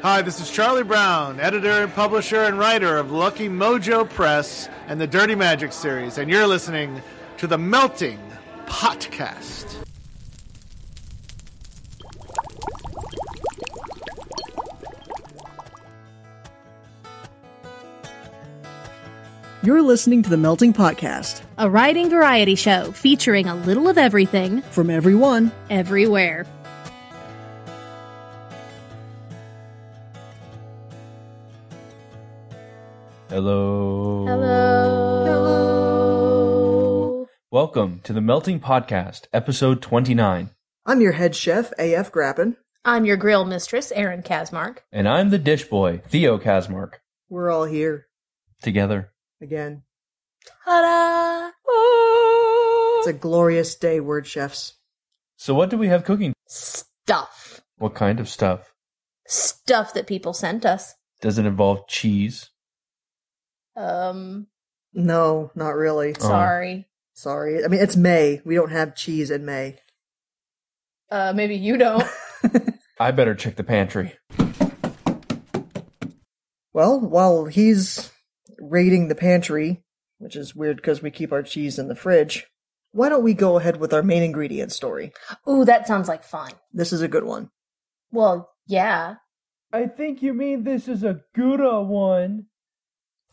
Hi, this is Charlie Brown, editor and publisher and writer of Lucky Mojo Press and the Dirty Magic series, and you're listening to the Melting Potcast. You're listening to the Melting Potcast a writing variety show featuring a little of everything, from everyone. everywhere. Hello. Hello. Hello. Welcome to the Melting Potcast, episode 29. I'm your head chef, AF Grappin. I'm your grill mistress, Erin Kazmark. And I'm the dish boy, Theo Kazmark. We're all here Together. again. Ta-da! It's a glorious day, word chefs. So, what do we have cooking? Stuff. What kind of stuff? Stuff that people sent us. Does it involve cheese? Um, No, not really. Oh. sorry. Sorry. I mean, it's May. We don't have cheese in May. Uh, maybe you don't. I better check the pantry. Well, while he's raiding the pantry, which is weird because we keep our cheese in the fridge, why don't we go ahead with our main ingredient story? Ooh, that sounds like fun. This is a good one. Well, yeah. I think you mean this is a Gouda one.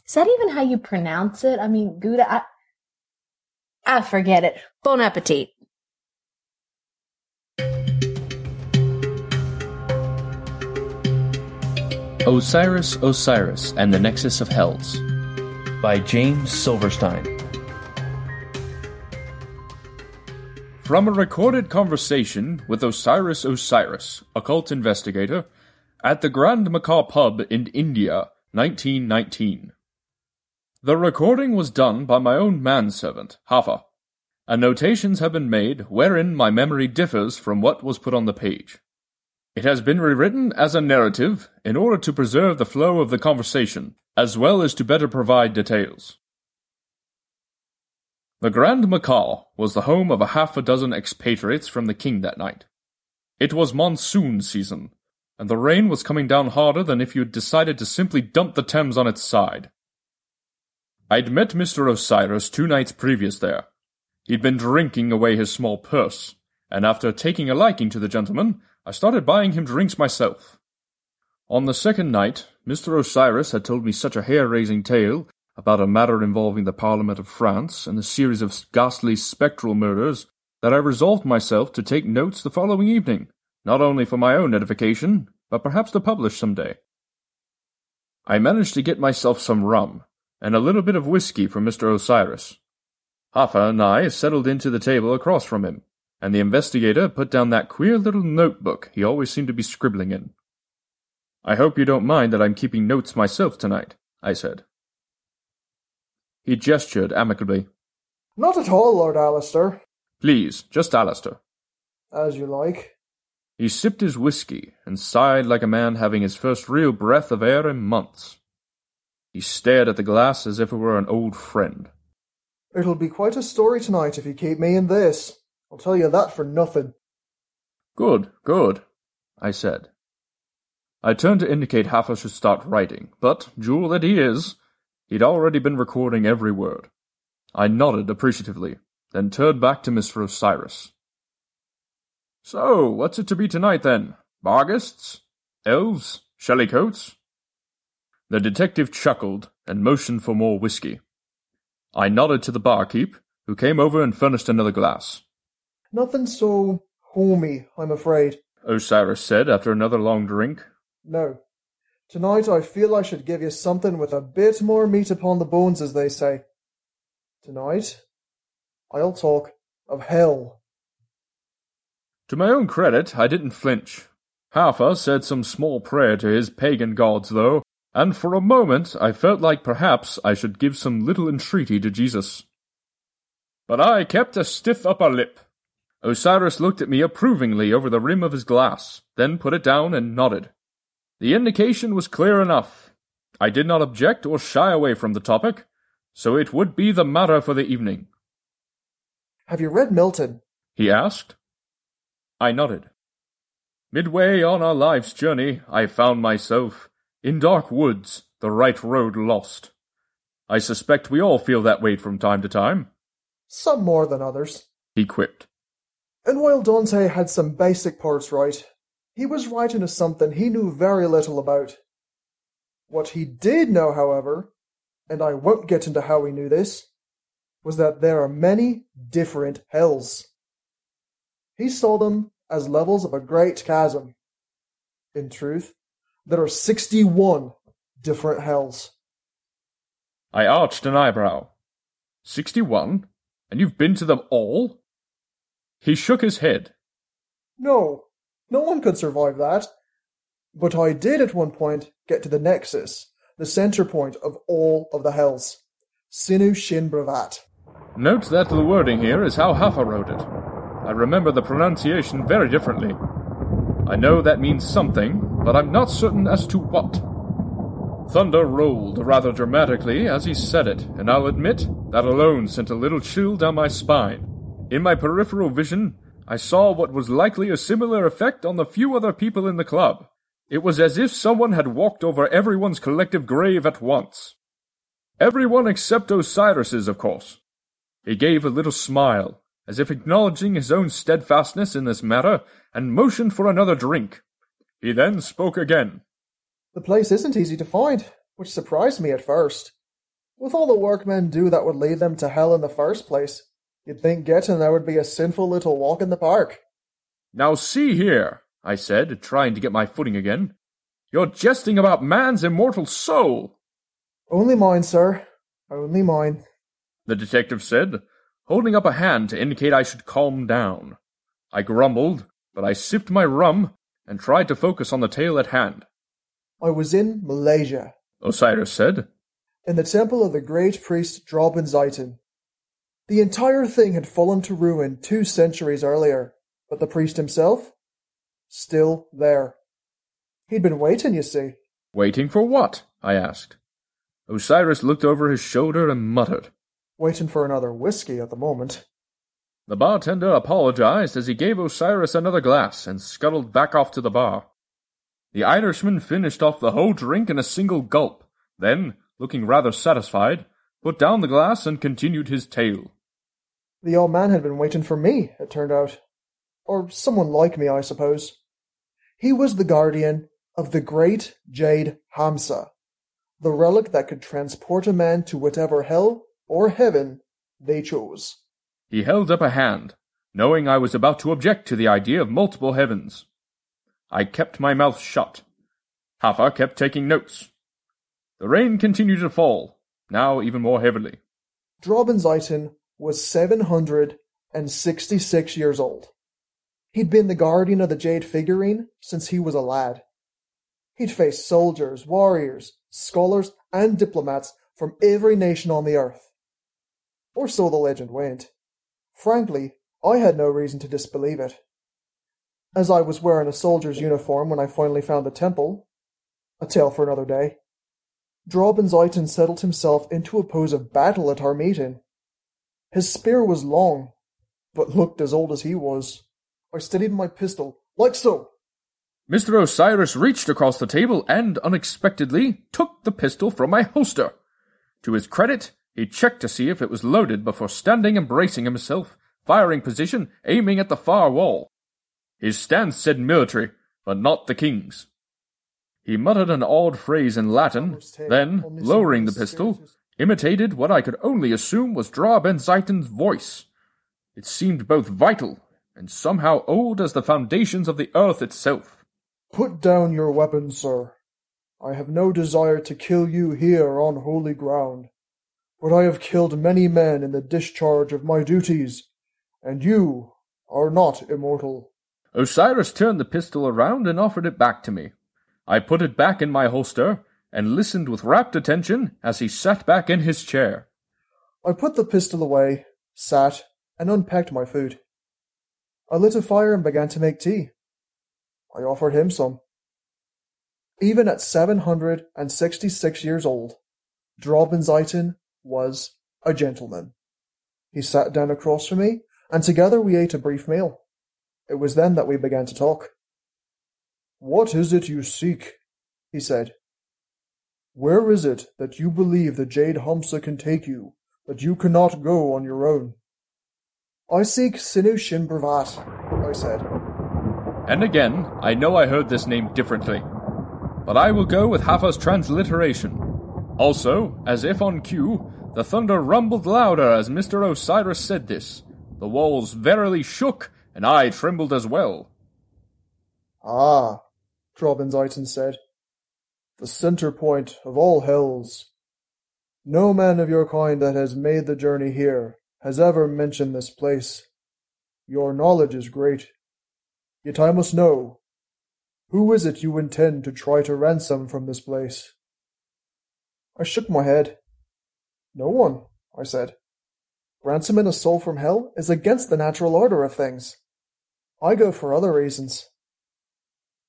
Is that even how you pronounce it? I mean, Gouda. I, I forget it. Bon appetit. Osiris, O'Cyrus, and the Nexus of Hells by James Silverstein. From a recorded conversation with Osiris O'Cyrus, occult investigator, at the Grand Macaw Pub in India, 1919. The recording was done by my own manservant, Hafa, and notations have been made wherein my memory differs from what was put on the page. It has been rewritten as a narrative in order to preserve the flow of the conversation, as well as to better provide details. The Grand Macaw was the home of a half a dozen expatriates from the king that night. It was monsoon season, and the rain was coming down harder than if you had decided to simply dump the Thames on its side. I'd met Mr. Osiris two nights previous there. He'd been drinking away his small purse, and after taking a liking to the gentleman, I started buying him drinks myself. On the second night, Mr. Osiris had told me such a hair raising tale about a matter involving the Parliament of France and a series of ghastly spectral murders that I resolved myself to take notes the following evening, not only for my own edification, but perhaps to publish some day. I managed to get myself some rum and a little bit of whiskey for Mr. Osiris. Hoffa and I settled into the table across from him, and the investigator put down that queer little notebook he always seemed to be scribbling in. I hope you don't mind that I'm keeping notes myself tonight, I said. He gestured amicably. Not at all, Lord Alistair. Please, just Alistair. As you like. He sipped his whiskey and sighed like a man having his first real breath of air in months. He stared at the glass as if it were an old friend. It'll be quite a story tonight if you keep me in this. I'll tell you that for nothing. Good, good, I said. I turned to indicate Haffa should start writing, but, jewel that he is, he'd already been recording every word. I nodded appreciatively, then turned back to Mr. Osiris. So, what's it to be tonight then? Barghests? Elves? Shellycoats? The detective chuckled and motioned for more whiskey. I nodded to the barkeep, who came over and furnished another glass. Nothing so homey, I'm afraid. Osiris said after another long drink. No. Tonight I feel I should give you something with a bit more meat upon the bones, as they say. Tonight, I'll talk of hell. To my own credit, I didn't flinch. Haffa said some small prayer to his pagan gods, though, and for a moment I felt like perhaps I should give some little entreaty to Jesus. But I kept a stiff upper lip. Osiris looked at me approvingly over the rim of his glass, then put it down and nodded. The indication was clear enough. I did not object or shy away from the topic, so it would be the matter for the evening. Have you read Milton? He asked. I nodded. Midway on our life's journey, I found myself in dark woods, the right road lost. I suspect we all feel that way from time to time, Some more than others. he quipped. And while Dante had some basic parts right, he was right into something he knew very little about. What he did know, however, and I won't get into how he knew this, was that there are many different hells. He saw them as levels of a great chasm. In truth, there are 61 different hells. I arched an eyebrow. Sixty-one? And you've been to them all? He shook his head. No, no one could survive that. But I did at one point get to the Nexus, the center point of all of the hells. Sinu Shin Bravat. Note that the wording here is how Haffa wrote it. I remember the pronunciation very differently. I know that means something, but I'm not certain as to what. Thunder rolled rather dramatically as he said it, and I'll admit that alone sent a little chill down my spine. In my peripheral vision, I saw what was likely a similar effect on the few other people in the club. It was as if someone had walked over everyone's collective grave at once. Everyone except Osiris's, of course. He gave a little smile, as if acknowledging his own steadfastness in this matter, and motioned for another drink. He then spoke again. The place isn't easy to find, which surprised me at first. With all the work men do that would lead them to hell in the first place, you'd think getting there would be a sinful little walk in the park. Now see here, I said, trying to get my footing again. You're jesting about man's immortal soul, Only mine, sir. Only mine. the detective said, holding up a hand to indicate I should calm down. I grumbled, but I sipped my rum and tried to focus on the tale at hand. I was in Malaysia, Osiris said. in the temple of the great priest Drobin Zaitin. The entire thing had fallen to ruin two centuries earlier, but the priest himself? Still there. He'd been waiting, you see. Waiting for what? I asked. Osiris looked over his shoulder and muttered. Waiting for another whiskey at the moment. The bartender apologized as he gave Osiris another glass and scuttled back off to the bar. The Irishman finished off the whole drink in a single gulp, then, looking rather satisfied, put down the glass and continued his tale. The old man had been waiting for me, it turned out. Or someone like me, I suppose. He was the guardian of the great jade Hamsa, the relic that could transport a man to whatever hell or heaven they chose. He held up a hand, knowing I was about to object to the idea of multiple heavens. I kept my mouth shut. Haffa kept taking notes. The rain continued to fall, now even more heavily. Drobin Zaitin was 766 years old. He'd been the guardian of the jade figurine since he was a lad. He'd faced soldiers, warriors, scholars, and diplomats from every nation on the earth. Or so the legend went. Frankly, I had no reason to disbelieve it. As I was wearing a soldier's uniform when I finally found the temple, a tale for another day, Zaitin settled himself into a pose of battle at our meeting. His spear was long, but looked as old as he was. I steadied my pistol, like so. Mr. Osiris reached across the table and, unexpectedly, took the pistol from my holster. To his credit, he checked to see if it was loaded before standing and bracing himself, firing position, aiming at the far wall. His stance said military, but not the king's. He muttered an odd phrase in Latin, then, lowering the pistol, imitated what I could only assume was Dra Ben Zaitin's voice. It seemed both vital and somehow old as the foundations of the earth itself. Put down your weapon, sir. I have no desire to kill you here on holy ground, but I have killed many men in the discharge of my duties, and you are not immortal. Osiris turned the pistol around and offered it back to me. I put it back in my holster and listened with rapt attention as he sat back in his chair. I put the pistol away, sat, and unpacked my food. I lit a fire and began to make tea. I offered him some. Even at 766 years old, Drobin Zaitin was a gentleman. He sat down across from me, and together we ate a brief meal. It was then that we began to talk. What is it you seek? he said. Where is it that you believe the Jade Hamsa can take you, that you cannot go on your own? I seek Sinu Shin Bravat, I said. And again, I know I heard this name differently. But I will go with Hafa's transliteration. Also, as if on cue, the thunder rumbled louder as Mr. Osiris said this. The walls verily shook, and I trembled as well. Ah, Drobin said. The center point of all hells. No man of your kind that has made the journey here has ever mentioned this place. Your knowledge is great. Yet I must know, who is it you intend to try to ransom from this place? I shook my head. No one, I said. Ransoming a soul from hell is against the natural order of things. I go for other reasons.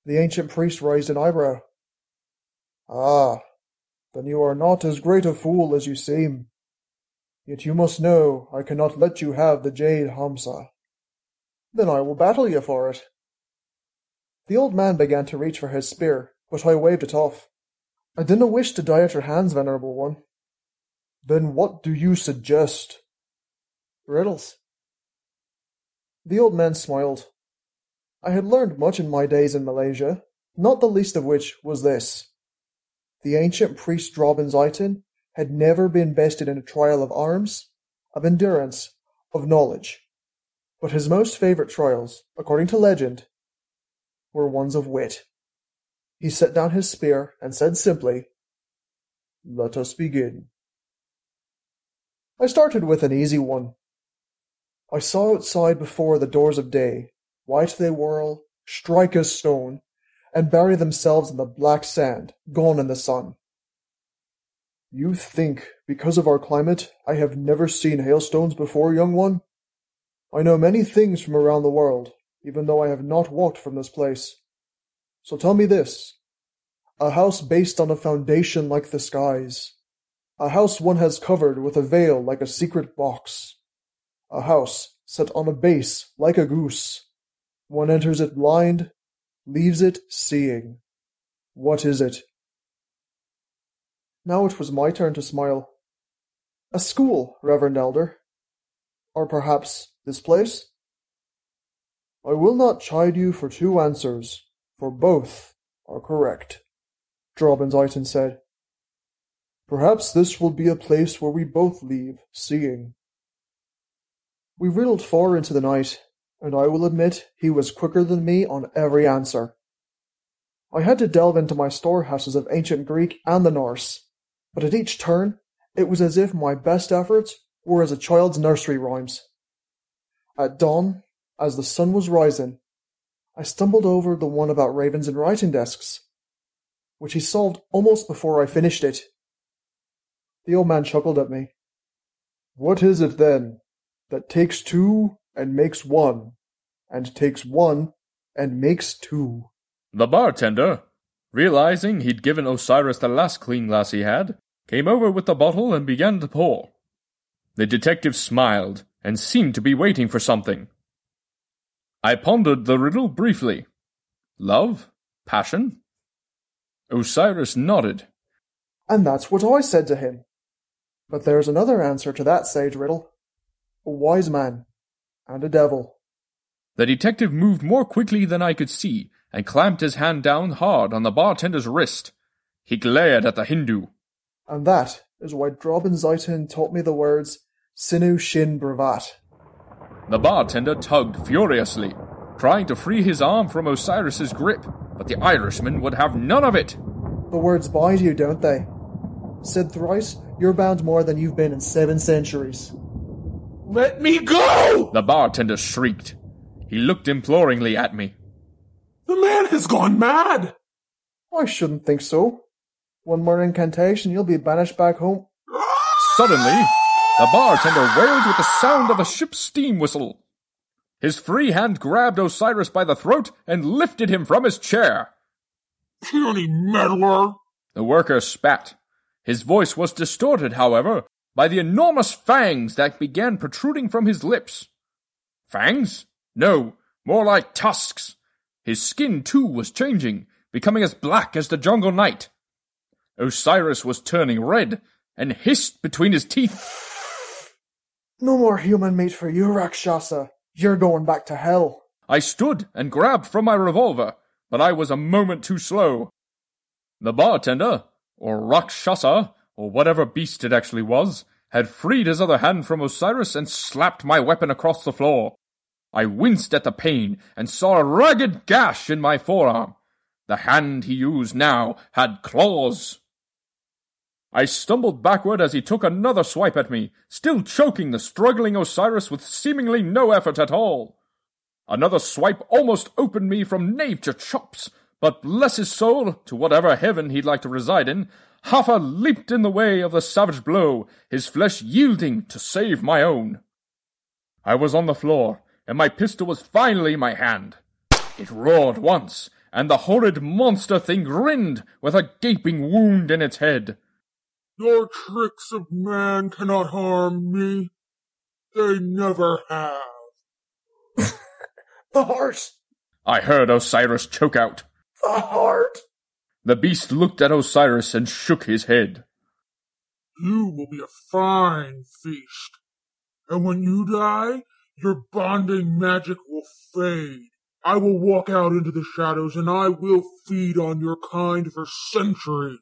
The ancient priest raised an eyebrow. Ah, then you are not as great a fool as you seem. Yet you must know I cannot let you have the jade Hamsa. Then I will battle you for it. The old man began to reach for his spear, but I waved it off. I didn't wish to die at your hands, venerable one. Then what do you suggest? Riddles. The old man smiled. I had learned much in my days in Malaysia, not the least of which was this. The ancient priest Drobin Zaitin had never been bested in a trial of arms, of endurance, of knowledge. But his most favourite trials, according to legend, were ones of wit. He set down his spear and said simply, Let us begin. I started with an easy one. I saw outside before the doors of day, white they whirl, strike as stone, and bury themselves in the black sand, gone in the sun. You think, because of our climate, I have never seen hailstones before, young one? I know many things from around the world, even though I have not walked from this place. So tell me this. A house based on a foundation like the skies. A house one has covered with a veil like a secret box. A house set on a base like a goose. One enters it blind, leaves it seeing. What is it? Now it was my turn to smile. A school, Reverend Elder. Or perhaps this place? I will not chide you for two answers, for both are correct, Drobin said. Perhaps this will be a place where we both leave, seeing. We riddled far into the night, and I will admit he was quicker than me on every answer. I had to delve into my storehouses of ancient Greek and the Norse, but at each turn it was as if my best efforts were as a child's nursery rhymes. At dawn, as the sun was rising, I stumbled over the one about ravens and writing desks, which he solved almost before I finished it. The old man chuckled at me. What is it then that takes two and makes one, and takes one and makes two? The bartender, realizing he'd given Osiris the last clean glass he had, came over with the bottle and began to pour. The detective smiled and seemed to be waiting for something. I pondered the riddle briefly. Love? Passion? Osiris nodded. And that's what I said to him. But there's another answer to that sage riddle. A wise man and a devil. The detective moved more quickly than I could see and clamped his hand down hard on the bartender's wrist. He glared at the Hindu. And that is why Drobin Zaitin taught me the words Sinu Shin Bravat. The bartender tugged furiously, trying to free his arm from Osiris's grip, but the Irishman would have none of it. The words bind you, don't they? Said thrice, you're bound more than you've been in seven centuries. Let me go! The bartender shrieked. He looked imploringly at me. The man has gone mad! I shouldn't think so. One more incantation, you'll be banished back home. Suddenly, the bartender wailed with the sound of a ship's steam whistle. His free hand grabbed Osiris by the throat and lifted him from his chair. Puny meddler! The worker spat. His voice was distorted, however, by the enormous fangs that began protruding from his lips. Fangs? No, more like tusks. His skin, too, was changing, becoming as black as the jungle night. Osiris was turning red and hissed between his teeth. No more human meat for you, Rakshasa. You're going back to hell. I stood and grabbed from my revolver, but I was a moment too slow. The bartender, or Rakshasa, or whatever beast it actually was, had freed his other hand from Osiris and slapped my weapon across the floor. I winced at the pain and saw a ragged gash in my forearm. The hand he used now had claws. I stumbled backward as he took another swipe at me, still choking the struggling Osiris with seemingly no effort at all. Another swipe almost opened me from nave to chops, but bless his soul, to whatever heaven he'd like to reside in, Hoffa leaped in the way of the savage blow, his flesh yielding to save my own. I was on the floor, and my pistol was finally in my hand. It roared once, and the horrid monster thing grinned with a gaping wound in its head. Your tricks of man cannot harm me. They never have. The heart! I heard Osiris choke out. The heart! The beast looked at Osiris and shook his head. You will be a fine feast. And when you die, your bonding magic will fade. I will walk out into the shadows and I will feed on your kind for centuries.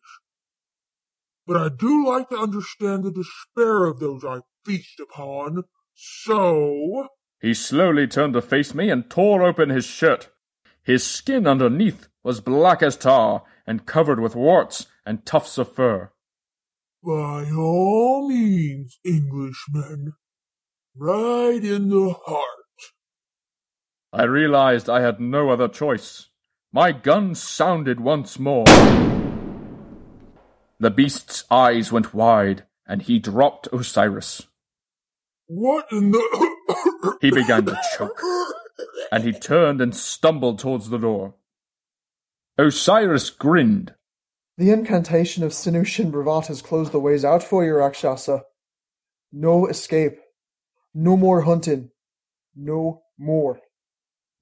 But I do like to understand the despair of those I feast upon. So, He slowly turned to face me and tore open his shirt. His skin underneath was black as tar and covered with warts and tufts of fur. by all means, Englishman, right in the heart. I realized I had no other choice. My gun sounded once more. The beast's eyes went wide, and he dropped Osiris. What in the... He began to choke, and he turned and stumbled towards the door. Osiris grinned. The incantation of Sinu Shinbravat has closed the ways out for you, Rakshasa. No escape. No more hunting. No more.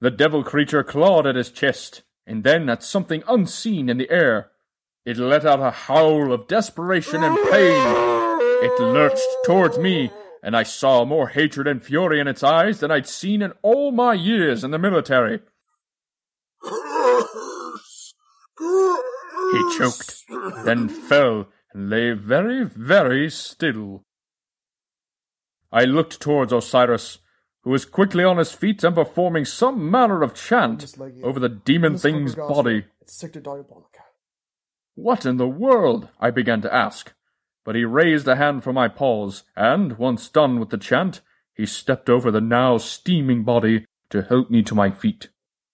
The devil creature clawed at his chest, and then at something unseen in the air. It let out a howl of desperation and pain. It lurched towards me, and I saw more hatred and fury in its eyes than I'd seen in all my years in the military. He choked, then fell and lay very, very still. I looked towards Osiris, who was quickly on his feet and performing some manner of chant like you. over the demon thing's body. It's Sector Diabolica. What in the world? I began to ask. But he raised a hand for my pause, and, once done with the chant, he stepped over the now steaming body to help me to my feet.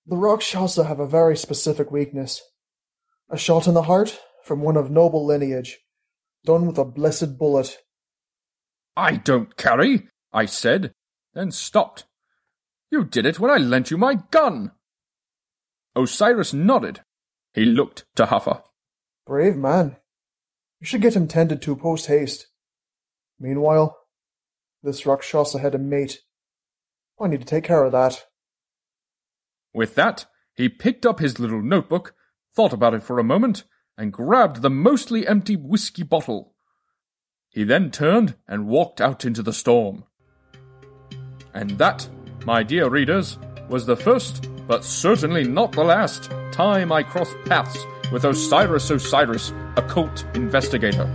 The Rakshasa have a very specific weakness. A shot in the heart from one of noble lineage, done with a blessed bullet. I don't carry, I said, then stopped. You did it when I lent you my gun. Osiris nodded. He looked to Huffer. Brave man. You should get him tended to post haste. Meanwhile, this Rakshasa had a mate. I need to take care of that. With that, he picked up his little notebook, thought about it for a moment, and grabbed the mostly empty whiskey bottle. He then turned and walked out into the storm. And that, my dear readers, was the first, but certainly not the last, time I crossed paths with Osiris O'Cyrus, occult investigator.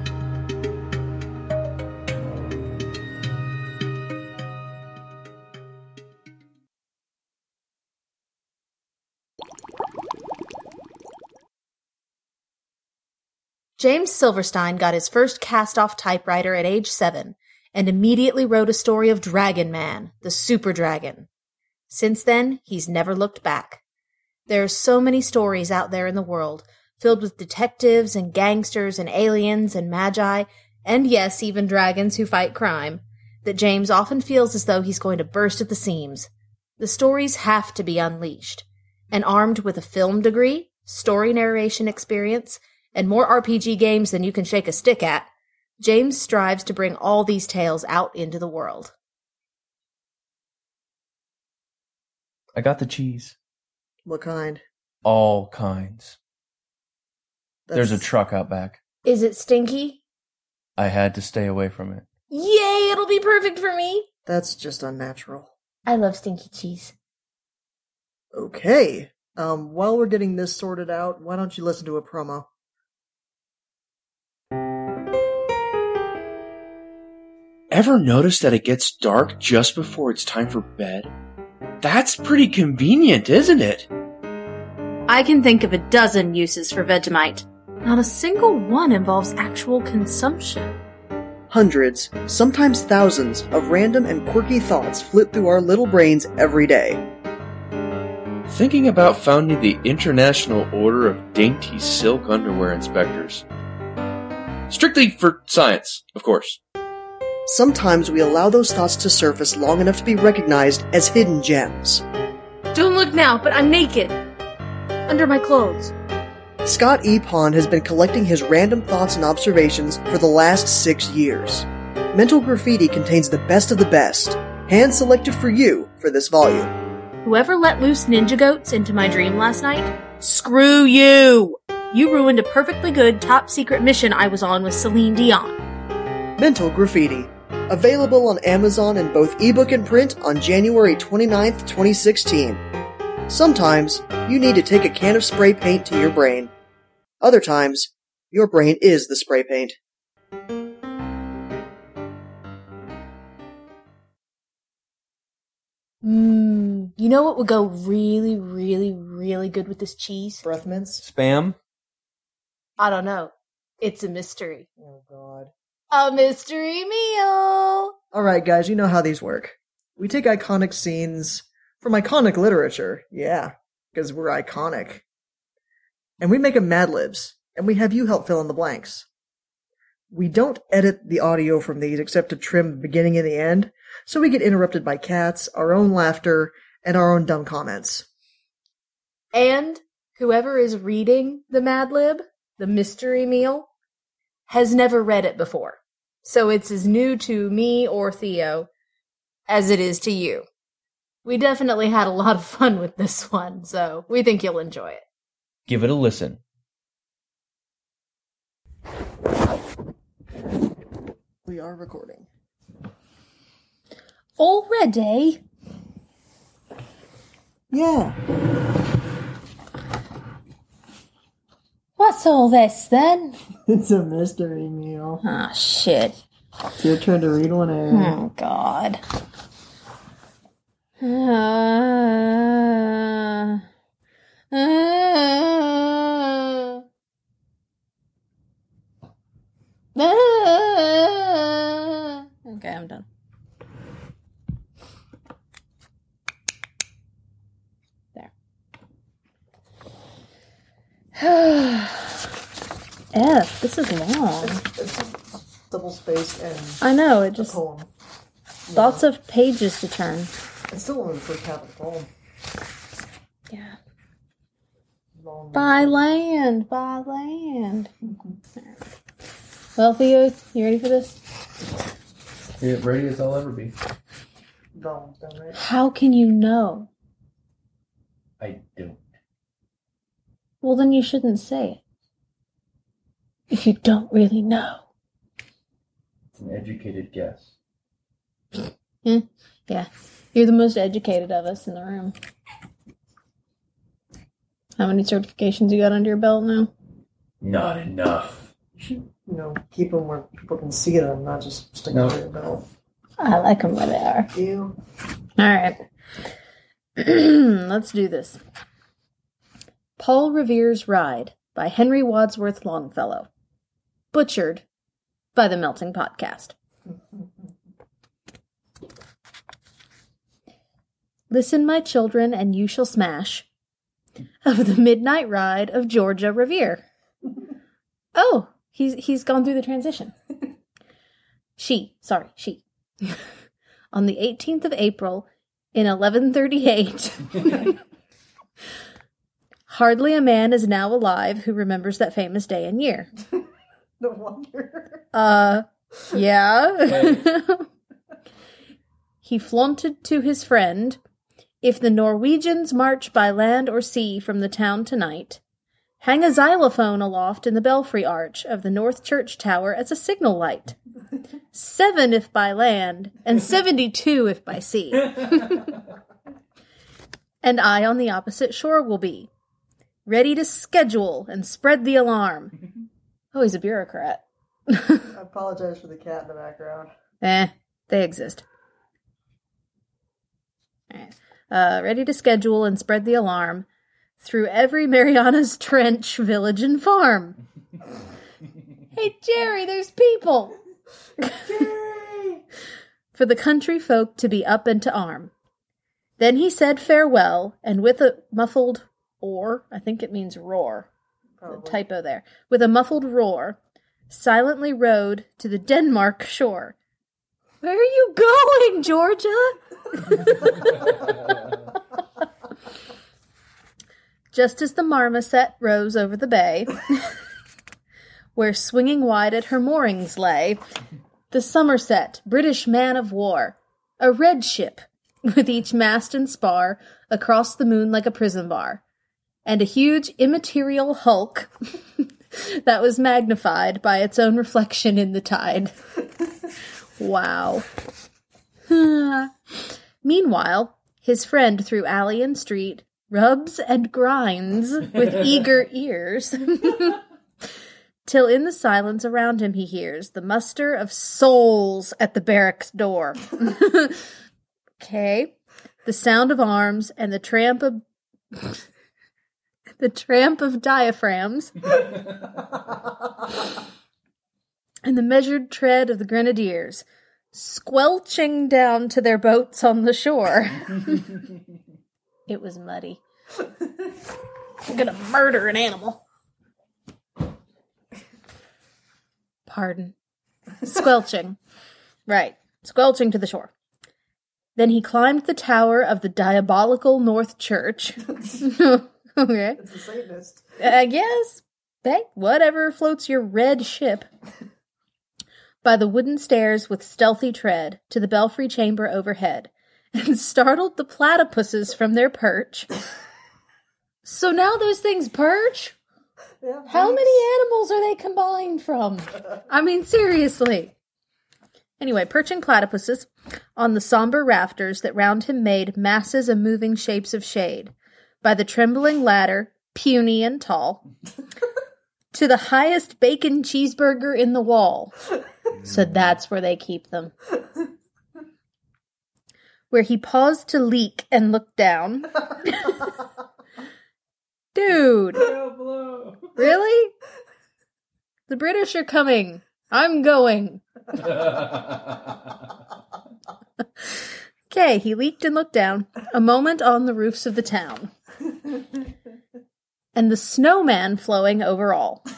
James Silverstein got his first cast off typewriter at age seven and immediately wrote a story of Dragon Man, the super dragon. Since then, he's never looked back. There are so many stories out there in the world, filled with detectives and gangsters and aliens and magi, and yes, even dragons who fight crime, that James often feels as though he's going to burst at the seams. The stories have to be unleashed. And armed with a film degree, story narration experience, and more RPG games than you can shake a stick at, James strives to bring all these tales out into the world. I got the cheese. What kind? All kinds. There's a truck out back. Is it stinky? I had to stay away from it. Yay, it'll be perfect for me. That's just unnatural. I love stinky cheese. Okay. Um, while we're getting this sorted out, why don't you listen to a promo? Ever notice that it gets dark just before it's time for bed? That's pretty convenient, isn't it? I can think of a dozen uses for Vegemite. Not a single one involves actual consumption. Hundreds, sometimes thousands, of random and quirky thoughts flit through our little brains every day. Thinking about founding the International Order of Dainty Silk Underwear Inspectors. Strictly for science, of course. Sometimes we allow those thoughts to surface long enough to be recognized as hidden gems. Don't look now, but I'm naked. Under my clothes. Scott E. Pond has been collecting his random thoughts and observations for the last six years. Mental Graffiti contains the best of the best, hand selected for you for this volume. Whoever let loose ninja goats into my dream last night, screw you! You ruined a perfectly good top secret mission I was on with Celine Dion. Mental Graffiti. Available on Amazon in both ebook and print on January 29th, 2016. Sometimes, you need to take a can of spray paint to your brain. Other times, your brain is the spray paint. Mmm, you know what would go really, really, really good with this cheese? Breath mints? Spam? I don't know. It's a mystery. Oh god. A mystery meal! Alright guys, you know how these work. We take iconic scenes from iconic literature, yeah, because we're iconic. And we make them Mad Libs, and we have you help fill in the blanks. We don't edit the audio from these except to trim the beginning and the end, so we get interrupted by cats, our own laughter, and our own dumb comments. And whoever is reading the Mad Lib, the mystery meal, has never read it before. So it's as new to me or Theo as it is to you. We definitely had a lot of fun with this one, so we think you'll enjoy it. Give it a listen. We are recording. Already? Yeah. What's all this then? It's a mystery meal. Ah, shit. It's your turn to read one in. Oh, God. Uh, uh. Okay, I'm done. There. F, this is long. It's double space and I know, it just poem. lots of pages to turn. It's still only the first half of the poem. Yeah. Long. Buy land, buy land. Mm-hmm. Well, Theo, you ready for this? Yeah, ready as I'll ever be. Long, right? How can you know? I don't. Well, then you shouldn't say it. If you don't really know. It's an educated guess. Hmm. Yeah, you're the most educated of us in the room. How many certifications you got under your belt now? Not enough. You know, keep them where people can see them, not just stick No. them in your belt. I like them where they are. You. All right. Let's do this. Paul Revere's Ride by Henry Wadsworth Longfellow. Butchered by the Melting Potcast. Listen, my children, and you shall smash. Of the Midnight Ride of Georgia Revere. Oh, he's he's gone through the transition. She, sorry, she. On the 18th of April in 1138. Hardly a man is now alive who remembers that famous day and year. No wonder. Uh, yeah. he flaunted to his friend If the Norwegians march by land or sea from the town tonight, hang a xylophone aloft in the belfry arch of the North Church Tower as a signal light. Seven if by land, and seventy-two if by sea. and I on the opposite shore will be, ready to schedule and spread the alarm. Oh, he's a bureaucrat. I apologize for the cat in the background. Eh, they exist. Eh. Uh, ready to schedule and spread the alarm through every Mariana's Trench village and farm. hey, Jerry, there's people! Jerry! For the country folk to be up and to arm. Then he said farewell, and with a muffled or, I think it means roar, the typo there, with a muffled roar, silently rode to the Denmark shore. Where are you going, Georgia? Just as the marmoset rose over the bay, where swinging wide at her moorings lay, the Somerset, British man of war, a red ship, with each mast and spar across the moon like a prison bar, and a huge immaterial hulk that was magnified by its own reflection in the tide. wow. Meanwhile, his friend through alley and street rubs and grinds with eager ears. Till in the silence around him he hears the muster of souls at the barracks door. okay. The sound of arms and the tramp of the tramp of diaphragms and the measured tread of the grenadiers squelching down to their boats on the shore. it was muddy. I'm gonna murder an animal. Pardon. Squelching. right. Squelching to the shore. Then he climbed the tower of the diabolical North Church. okay. It's a Satanist. I guess. Hey, whatever floats your red ship. By the wooden stairs with stealthy tread to the belfry chamber overhead, and startled the platypuses from their perch. so now those things perch? Yeah, How many animals are they combined from? I mean, seriously. Anyway, perching platypuses on the somber rafters that round him made masses of moving shapes of shade, by the trembling ladder, puny and tall, to the highest bacon cheeseburger in the wall. So mm. that's where they keep them. Where he paused to leak and look down. Dude. Really? The British are coming. I'm going. Okay, he leaked and looked down, a moment on the roofs of the town. And the snowman flowing over all.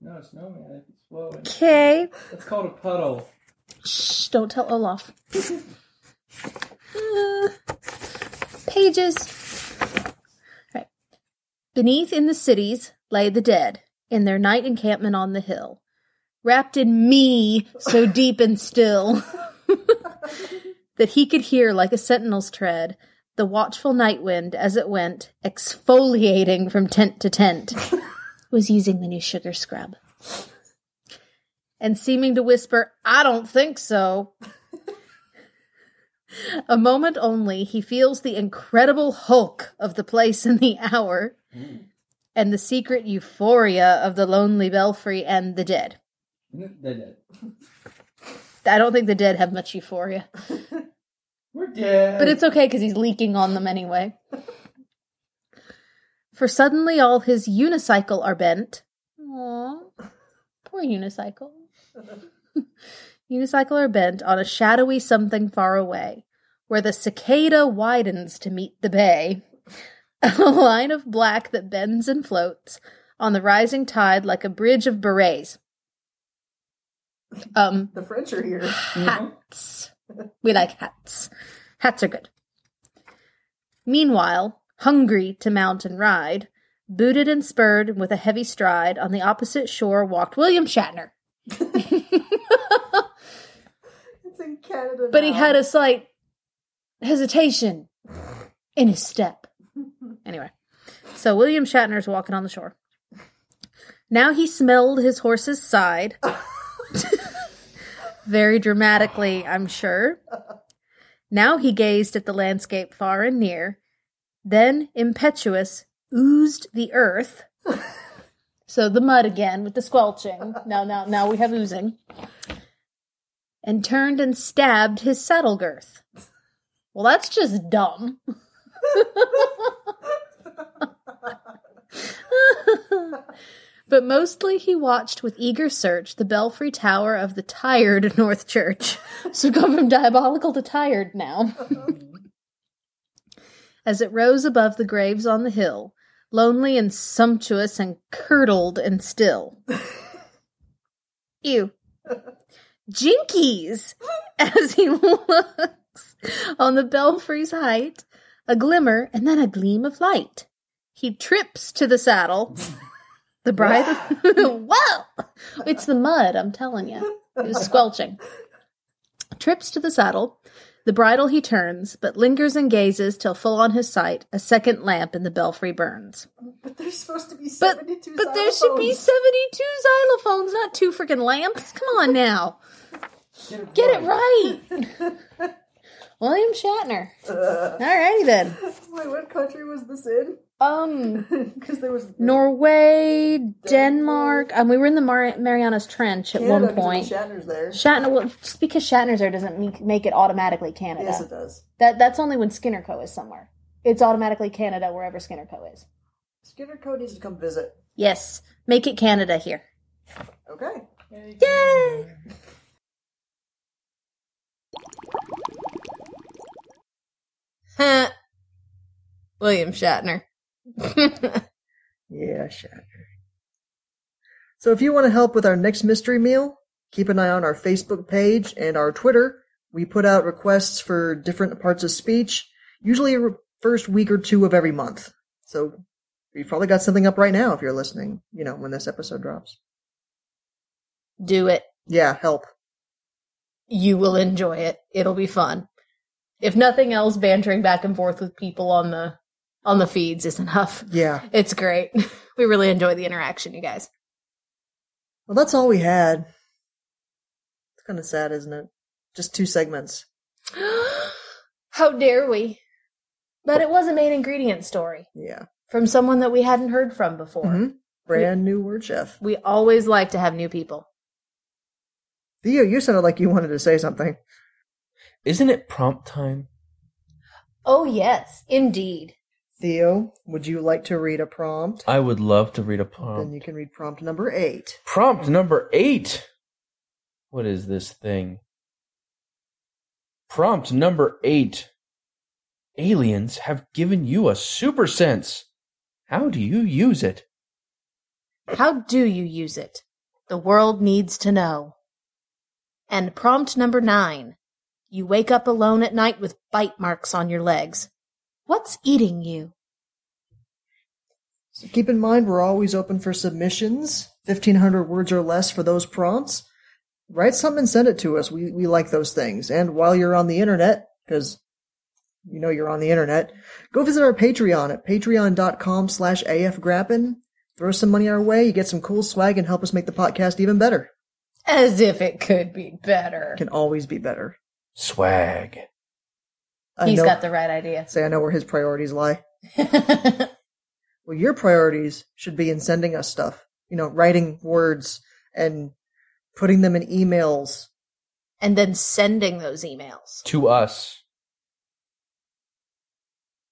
No, snowman. It's flowing. Okay. It's called a puddle. Shh, don't tell Olaf. Uh, pages. Right. Beneath in the cities lay the dead, in their night encampment on the hill, wrapped in me so deep and still that he could hear like a sentinel's tread the watchful night wind as it went exfoliating from tent to tent was using the new sugar scrub and seeming to whisper, I don't think so. A moment only, he feels the incredible hulk of the place and the hour, mm. and the secret euphoria of the lonely belfry and the dead. Mm, They're dead. I don't think the dead have much euphoria, We're dead. but it's okay because he's leaking on them anyway. For suddenly all his unicycle are bent. Aww, poor unicycle. unicycle are bent on a shadowy something far away, where the cicada widens to meet the bay. A line of black that bends and floats on the rising tide like a bridge of berets. Um, The French are here. hats. We like hats. Hats are good. Meanwhile, hungry to mount and ride, booted and spurred with a heavy stride, on the opposite shore walked William Shatner. It's in Canada. But he had a slight hesitation. in his step. Anyway, so William Shatner's walking on the shore. Now he smelled his horse's side. Very dramatically, I'm sure. Now he gazed at the landscape far and near, then, impetuous, oozed the earth. so the mud again with the squelching. Now, now, now we have oozing. And turned and stabbed his saddle girth. Well, that's just dumb. but mostly he watched with eager search the belfry tower of the tired North Church. So go from diabolical to tired now. As it rose above the graves on the hill, lonely and sumptuous and curdled and still. Ew. Jinkies! As he looks on the belfry's height, a glimmer and then a gleam of light. He trips to the saddle. The bride. Whoa! It's the mud, I'm telling you. It was squelching. Trips to the saddle. The bridle he turns, but lingers and gazes till full on his sight a second lamp in the belfry burns. But there's supposed to be But, 72 but there should be 72 xylophones, not two freaking lamps. Come on now. Get it right. William Shatner. All righty then. Wait, what country was this in? Um, Because there was Norway, Denmark. Um, we were in the Mar- Marianas Trench at Canada, one 'cause point. Shatner's there. Shatner, well, just because Shatner's there doesn't make, make it automatically Canada. Yes, it does. That that's only when Skinner Co is somewhere. It's automatically Canada wherever Skinner Co is. Skinner Co needs to come visit. Yes, make it Canada here. Okay. Yay! William Shatner. Yeah, Shatner. So if you want to help with our next mystery meal, keep an eye on our Facebook page and our Twitter. We put out requests for different parts of speech, usually the first week or two of every month. So you've probably got something up right now if you're listening, you know, when this episode drops. Do it. Yeah, help. You will enjoy it. It'll be fun. If nothing else, bantering back and forth with people on the on the feeds is enough. Yeah. It's great. We really enjoy the interaction, you guys. Well, that's all we had. It's kind of sad, isn't it? Just two segments. How dare we? But it was a main ingredient story Yeah. from someone that we hadn't heard from before. Mhm. Brand new word chef. We always like to have new people. Theo, you sounded like you wanted to say something. Isn't it prompt time? Oh, yes, indeed. Theo, would you like to read a prompt? I would love to read a prompt. Then you can read prompt number eight. Prompt number eight. What is this thing? Prompt number eight. Aliens have given you a super sense. How do you use it? How do you use it? The world needs to know. And prompt number nine. You wake up alone at night with bite marks on your legs. What's eating you? So keep in mind, we're always open for submissions. 1500 words or less for those prompts. Write something and send it to us. We, we like those things. And while you're on the internet, because you know you're on the internet, go visit our Patreon at patreon.com slash afgrappin. Throw some money our way, you get some cool swag and help us make the podcast even better. As if it could be better. Can always be better. Swag. I He's know, got the right idea. say I know where his priorities lie. Well, your priorities should be in sending us stuff. You know, writing words and putting them in emails. and then sending those emails. To us.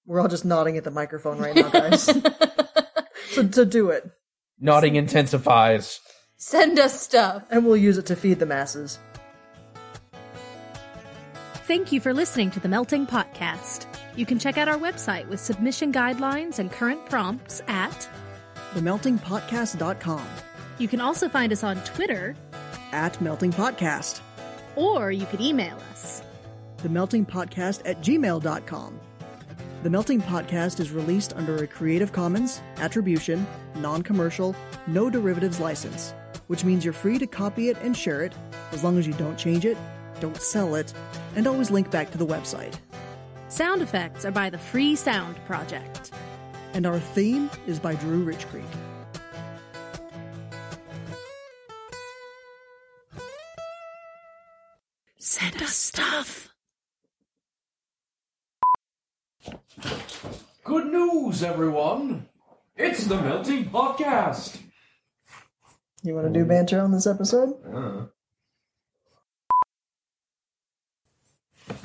We're all just nodding at the microphone right now, guys. so, so do it. Nodding intensifies. Send us stuff. And we'll use it to feed the masses. Thank you for listening to the Melting Potcast. You can check out our website with submission guidelines and current prompts at. TheMeltingPotcast.com. You can also find us on Twitter, At Melting Potcast. or you could email us. TheMeltingPotcast at gmail.com. The Melting Potcast is released under a Creative Commons, Attribution, Non Commercial, No Derivatives license, which means you're free to copy it and share it as long as you don't change it, don't sell it, and always link back to the website. Sound effects are by the Free Sound Project. And our theme is by Drew Rich Creek. Send us stuff. Good news, everyone! It's the Melting Potcast! You want to do banter on this episode? Uh-huh.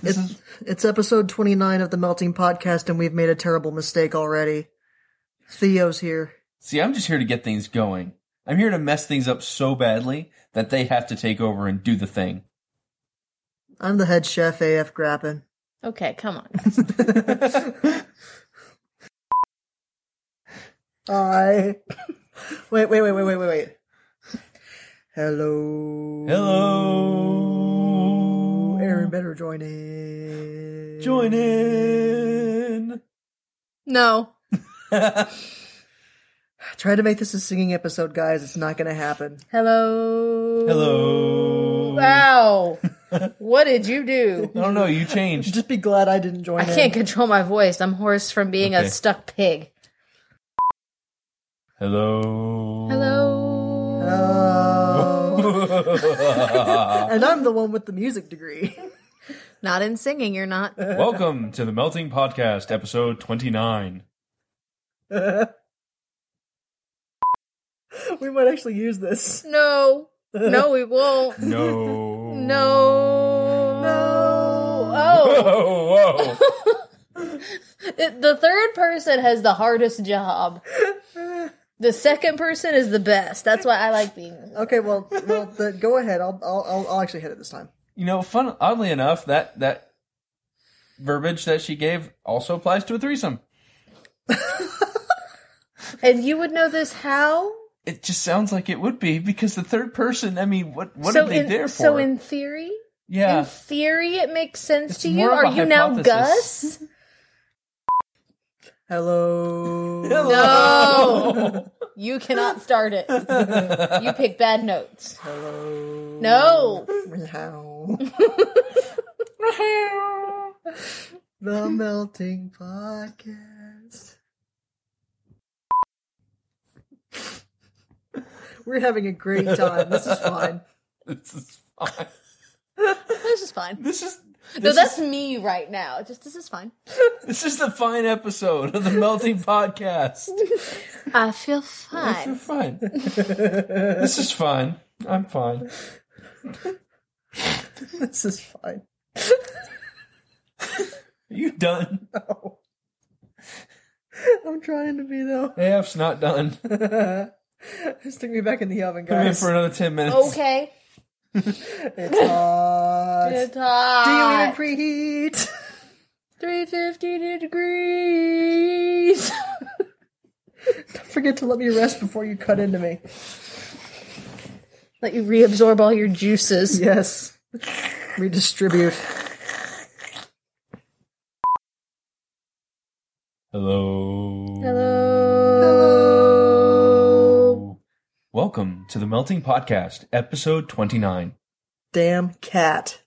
It's, it's episode 29 of the Melting Potcast, and we've made a terrible mistake already. Theo's here. See, I'm just here to get things going. I'm here to mess things up so badly that they have to take over and do the thing. I'm the head chef, AF Grappin. Okay, come on. I. wait, wait, wait, wait, wait, wait, wait. Hello. Hello. Erin mm. better join in. Join in. No. Try to make this a singing episode, guys. It's not going to happen. Hello. Hello. Wow. what did you do? I don't know. You changed. Just be glad I didn't join I in. can't control my voice. I'm hoarse from being Okay. a stuck pig. Hello. Hello. and I'm the one with the music degree. Not in singing, you're not. Welcome to the Melting Potcast, episode 29. we might actually use this. No. No, we won't. No. No. No. Oh. Whoa, whoa. It- the third person has the hardest job. The second person is the best. That's why I like being. Okay, well, well, the, go ahead. I'll, I'll, I'll, I'll actually hit it this time. You know, fun. Oddly enough, that that verbiage that she gave also applies to a threesome. And you would know this how? It just sounds like it would be because the third person. I mean, what what so are they in, there for? So in theory, yeah, in theory, it makes sense It's to you. Are a you now. Gus? Hello. No, you cannot start it. You pick bad notes. Hello. No. Meow. the melting potcast. We're having a great time. This is fine. this is fine. This is fine. This is No, that's is, me right now. Just this is fine. this is the fine episode of the Melting Potcast. I feel You're fine. fine. this is fine. I'm fine. This is fine. Are you done? No. I'm trying to be though. AF's not done. Stick me back in the oven, guys. Come in guys. for another ten minutes. Okay. It's hot. It's hot. Do you hot. need preheat? 350 degrees. Don't forget to let me rest before you cut into me. Let you reabsorb all your juices. Yes. Redistribute. Hello. Hello. Welcome to the Melting Potcast, episode 29. Damn cat.